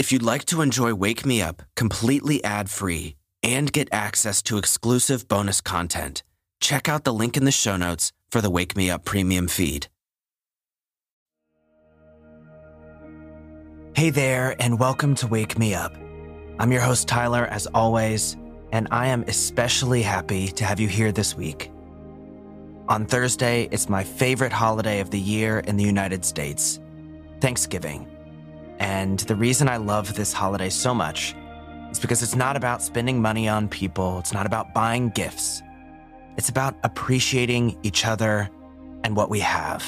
If you'd like to enjoy Wake Me Up completely ad free and get access to exclusive bonus content, check out the link in the show notes for the Wake Me Up premium feed. Hey there, and welcome to Wake Me Up. I'm your host, Tyler, as always, and I am especially happy to have you here this week. On Thursday, it's my favorite holiday of the year in the United States Thanksgiving. And the reason I love this holiday so much is because it's not about spending money on people, it's not about buying gifts. It's about appreciating each other and what we have.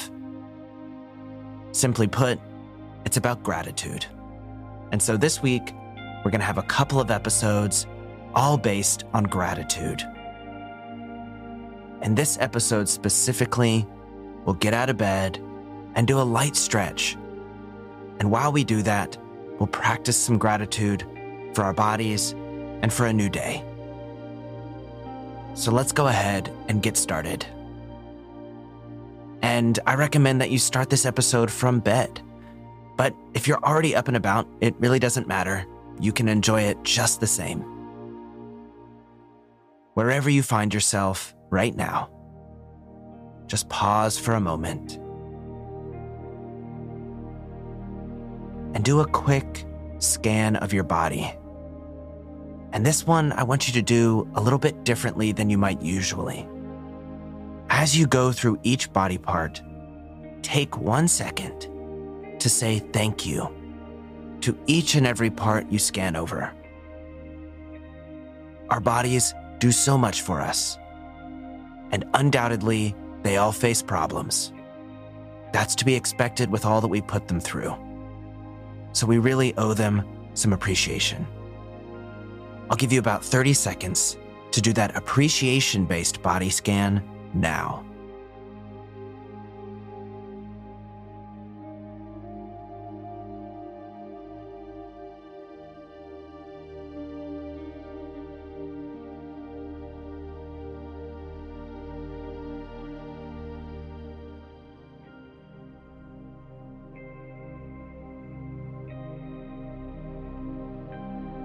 Simply put, it's about gratitude. And so this week, we're going to have a couple of episodes all based on gratitude. In this episode specifically, we'll get out of bed and do a light stretch and while we do that, we'll practice some gratitude for our bodies and for a new day. So let's go ahead and get started. And I recommend that you start this episode from bed. But if you're already up and about, it really doesn't matter. You can enjoy it just the same. Wherever you find yourself right now, just pause for a moment and do a quick scan of your body. And this one, I want you to do a little bit differently than you might usually. As you go through each body part, take one second to say thank you to each and every part you scan over. Our bodies do so much for us, and undoubtedly, they all face problems. That's to be expected with all that we put them through so we really owe them some appreciation. I'll give you about 30 seconds to do that appreciation based body scan now.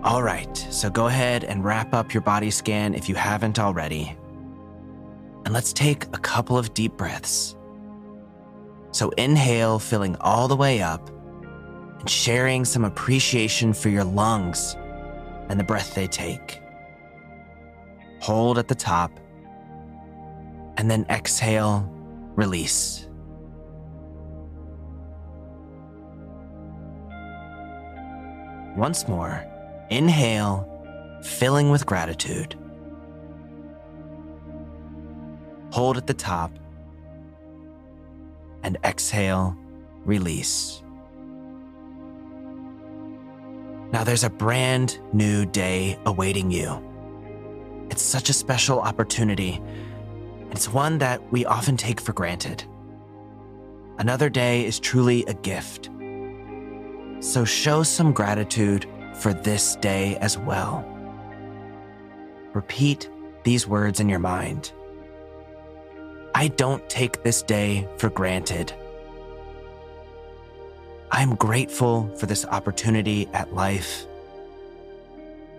All right, so go ahead and wrap up your body scan if you haven't already. And let's take a couple of deep breaths. So inhale, filling all the way up and sharing some appreciation for your lungs and the breath they take. Hold at the top and then exhale, release. Once more. Inhale, filling with gratitude. Hold at the top. And exhale, release. Now there's a brand new day awaiting you. It's such a special opportunity. It's one that we often take for granted. Another day is truly a gift. So show some gratitude for this day as well. Repeat these words in your mind. I don't take this day for granted. I'm grateful for this opportunity at life,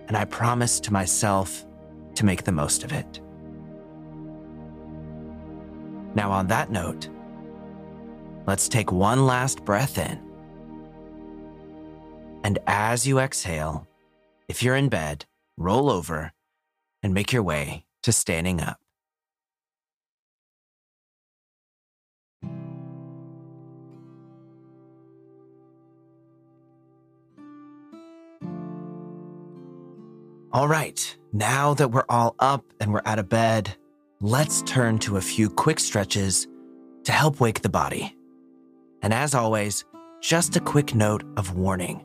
and I promise to myself to make the most of it. Now, on that note, let's take one last breath in. And as you exhale, if you're in bed, roll over and make your way to standing up. All right, now that we're all up and we're out of bed, let's turn to a few quick stretches to help wake the body. And as always, just a quick note of warning.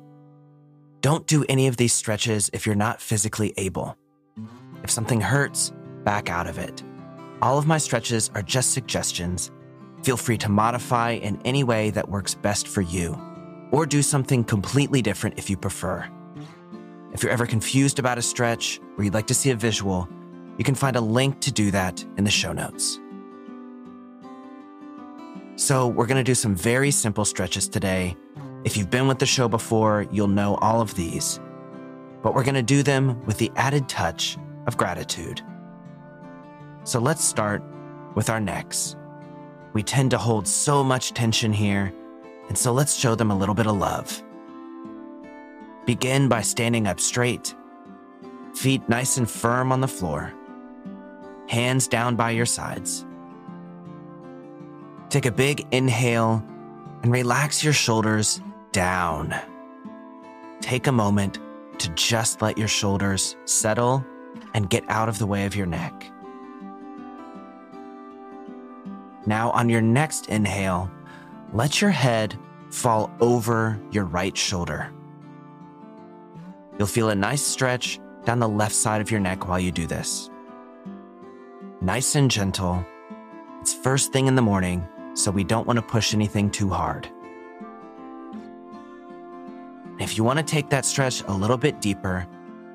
Don't do any of these stretches if you're not physically able. If something hurts, back out of it. All of my stretches are just suggestions. Feel free to modify in any way that works best for you, or do something completely different if you prefer. If you're ever confused about a stretch or you'd like to see a visual, you can find a link to do that in the show notes. So, we're going to do some very simple stretches today If you've been with the show before, you'll know all of these. But we're going to do them with the added touch of gratitude. So let's start with our necks. We tend to hold so much tension here, and so let's show them a little bit of love. Begin by standing up straight, feet nice and firm on the floor, hands down by your sides. Take a big inhale and relax your shoulders down. Take a moment to just let your shoulders settle and get out of the way of your neck. Now, on your next inhale, let your head fall over your right shoulder. You'll feel a nice stretch down the left side of your neck while you do this. Nice and gentle. It's first thing in the morning, so we don't want to push anything too hard. If you want to take that stretch a little bit deeper,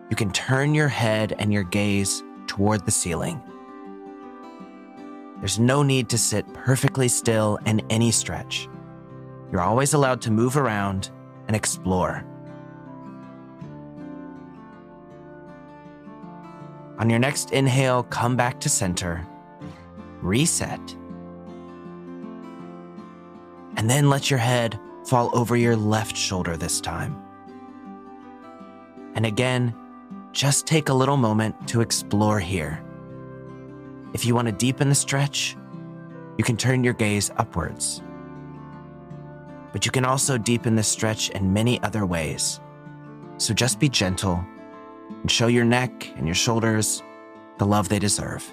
you can turn your head and your gaze toward the ceiling. There's no need to sit perfectly still in any stretch. You're always allowed to move around and explore. On your next inhale, come back to center, reset, and then let your head fall over your left shoulder this time. And again, just take a little moment to explore here. If you want to deepen the stretch, you can turn your gaze upwards. But you can also deepen the stretch in many other ways. So just be gentle and show your neck and your shoulders the love they deserve.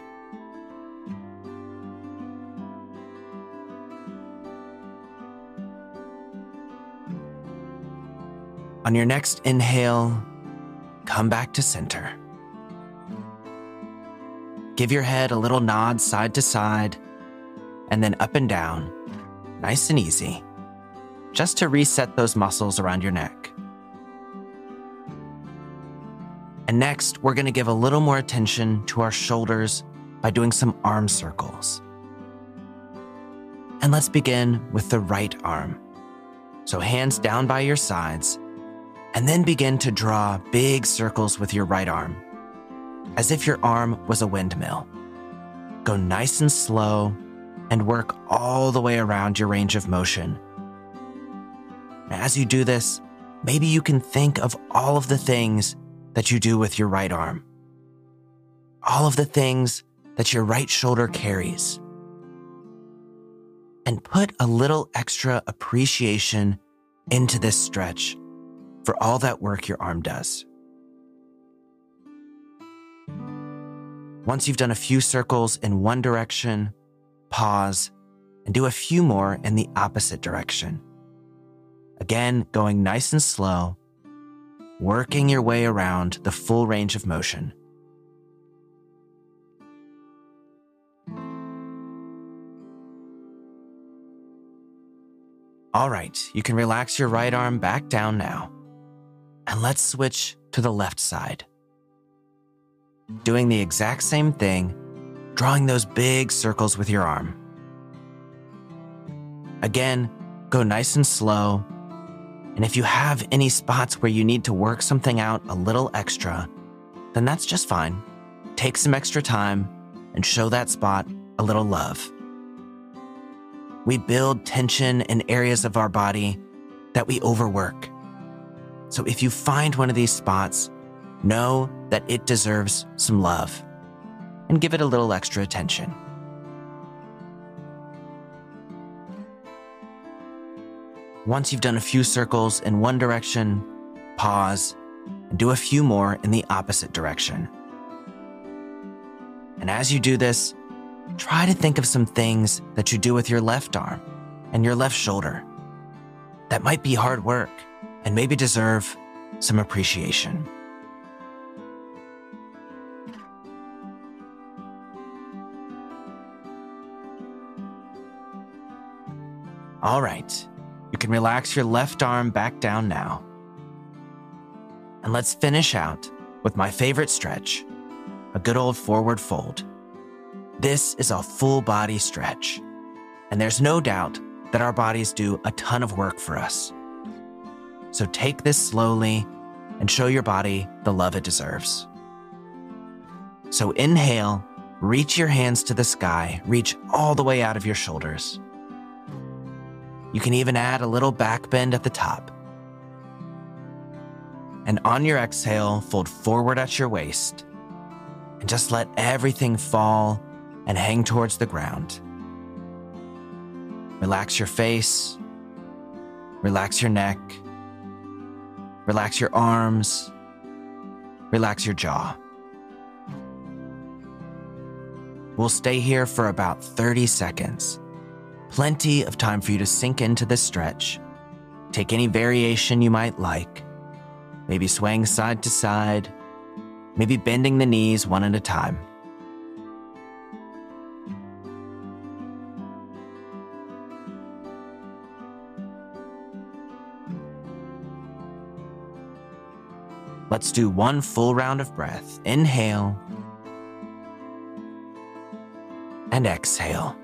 On your next inhale, come back to center. Give your head a little nod side to side and then up and down, nice and easy, just to reset those muscles around your neck. And next, we're going to give a little more attention to our shoulders by doing some arm circles. And let's begin with the right arm. So, hands down by your sides, and then begin to draw big circles with your right arm, as if your arm was a windmill. Go nice and slow and work all the way around your range of motion. As you do this, maybe you can think of all of the things that you do with your right arm. All of the things that your right shoulder carries. And put a little extra appreciation into this stretch for all that work your arm does. Once you've done a few circles in one direction, pause and do a few more in the opposite direction. Again, going nice and slow working your way around the full range of motion. All right, you can relax your right arm back down now. And let's switch to the left side. Doing the exact same thing, drawing those big circles with your arm. Again, go nice and slow and if you have any spots where you need to work something out a little extra, then that's just fine. Take some extra time and show that spot a little love. We build tension in areas of our body that we overwork. So if you find one of these spots, know that it deserves some love and give it a little extra attention. Once you've done a few circles in one direction, pause and do a few more in the opposite direction. And as you do this, try to think of some things that you do with your left arm and your left shoulder that might be hard work and maybe deserve some appreciation. All right. You can relax your left arm back down now. And let's finish out with my favorite stretch a good old forward fold. This is a full body stretch, and there's no doubt that our bodies do a ton of work for us. So take this slowly and show your body the love it deserves. So inhale, reach your hands to the sky, reach all the way out of your shoulders. You can even add a little back bend at the top. And on your exhale, fold forward at your waist and just let everything fall and hang towards the ground. Relax your face, relax your neck, relax your arms, relax your jaw. We'll stay here for about 30 seconds. Plenty of time for you to sink into this stretch. Take any variation you might like. Maybe swaying side to side, maybe bending the knees one at a time. Let's do one full round of breath. Inhale and exhale.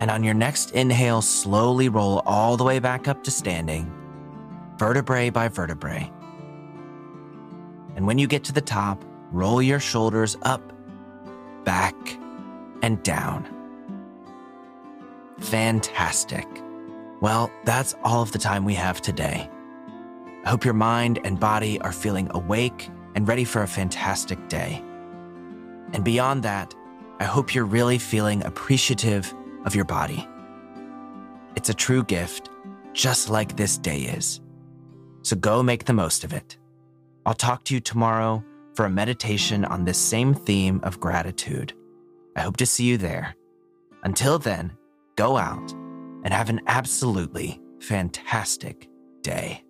And on your next inhale, slowly roll all the way back up to standing, vertebrae by vertebrae. And when you get to the top, roll your shoulders up, back, and down. Fantastic. Well, that's all of the time we have today. I hope your mind and body are feeling awake and ready for a fantastic day. And beyond that, I hope you're really feeling appreciative of your body. It's a true gift, just like this day is. So go make the most of it. I'll talk to you tomorrow for a meditation on this same theme of gratitude. I hope to see you there. Until then, go out and have an absolutely fantastic day.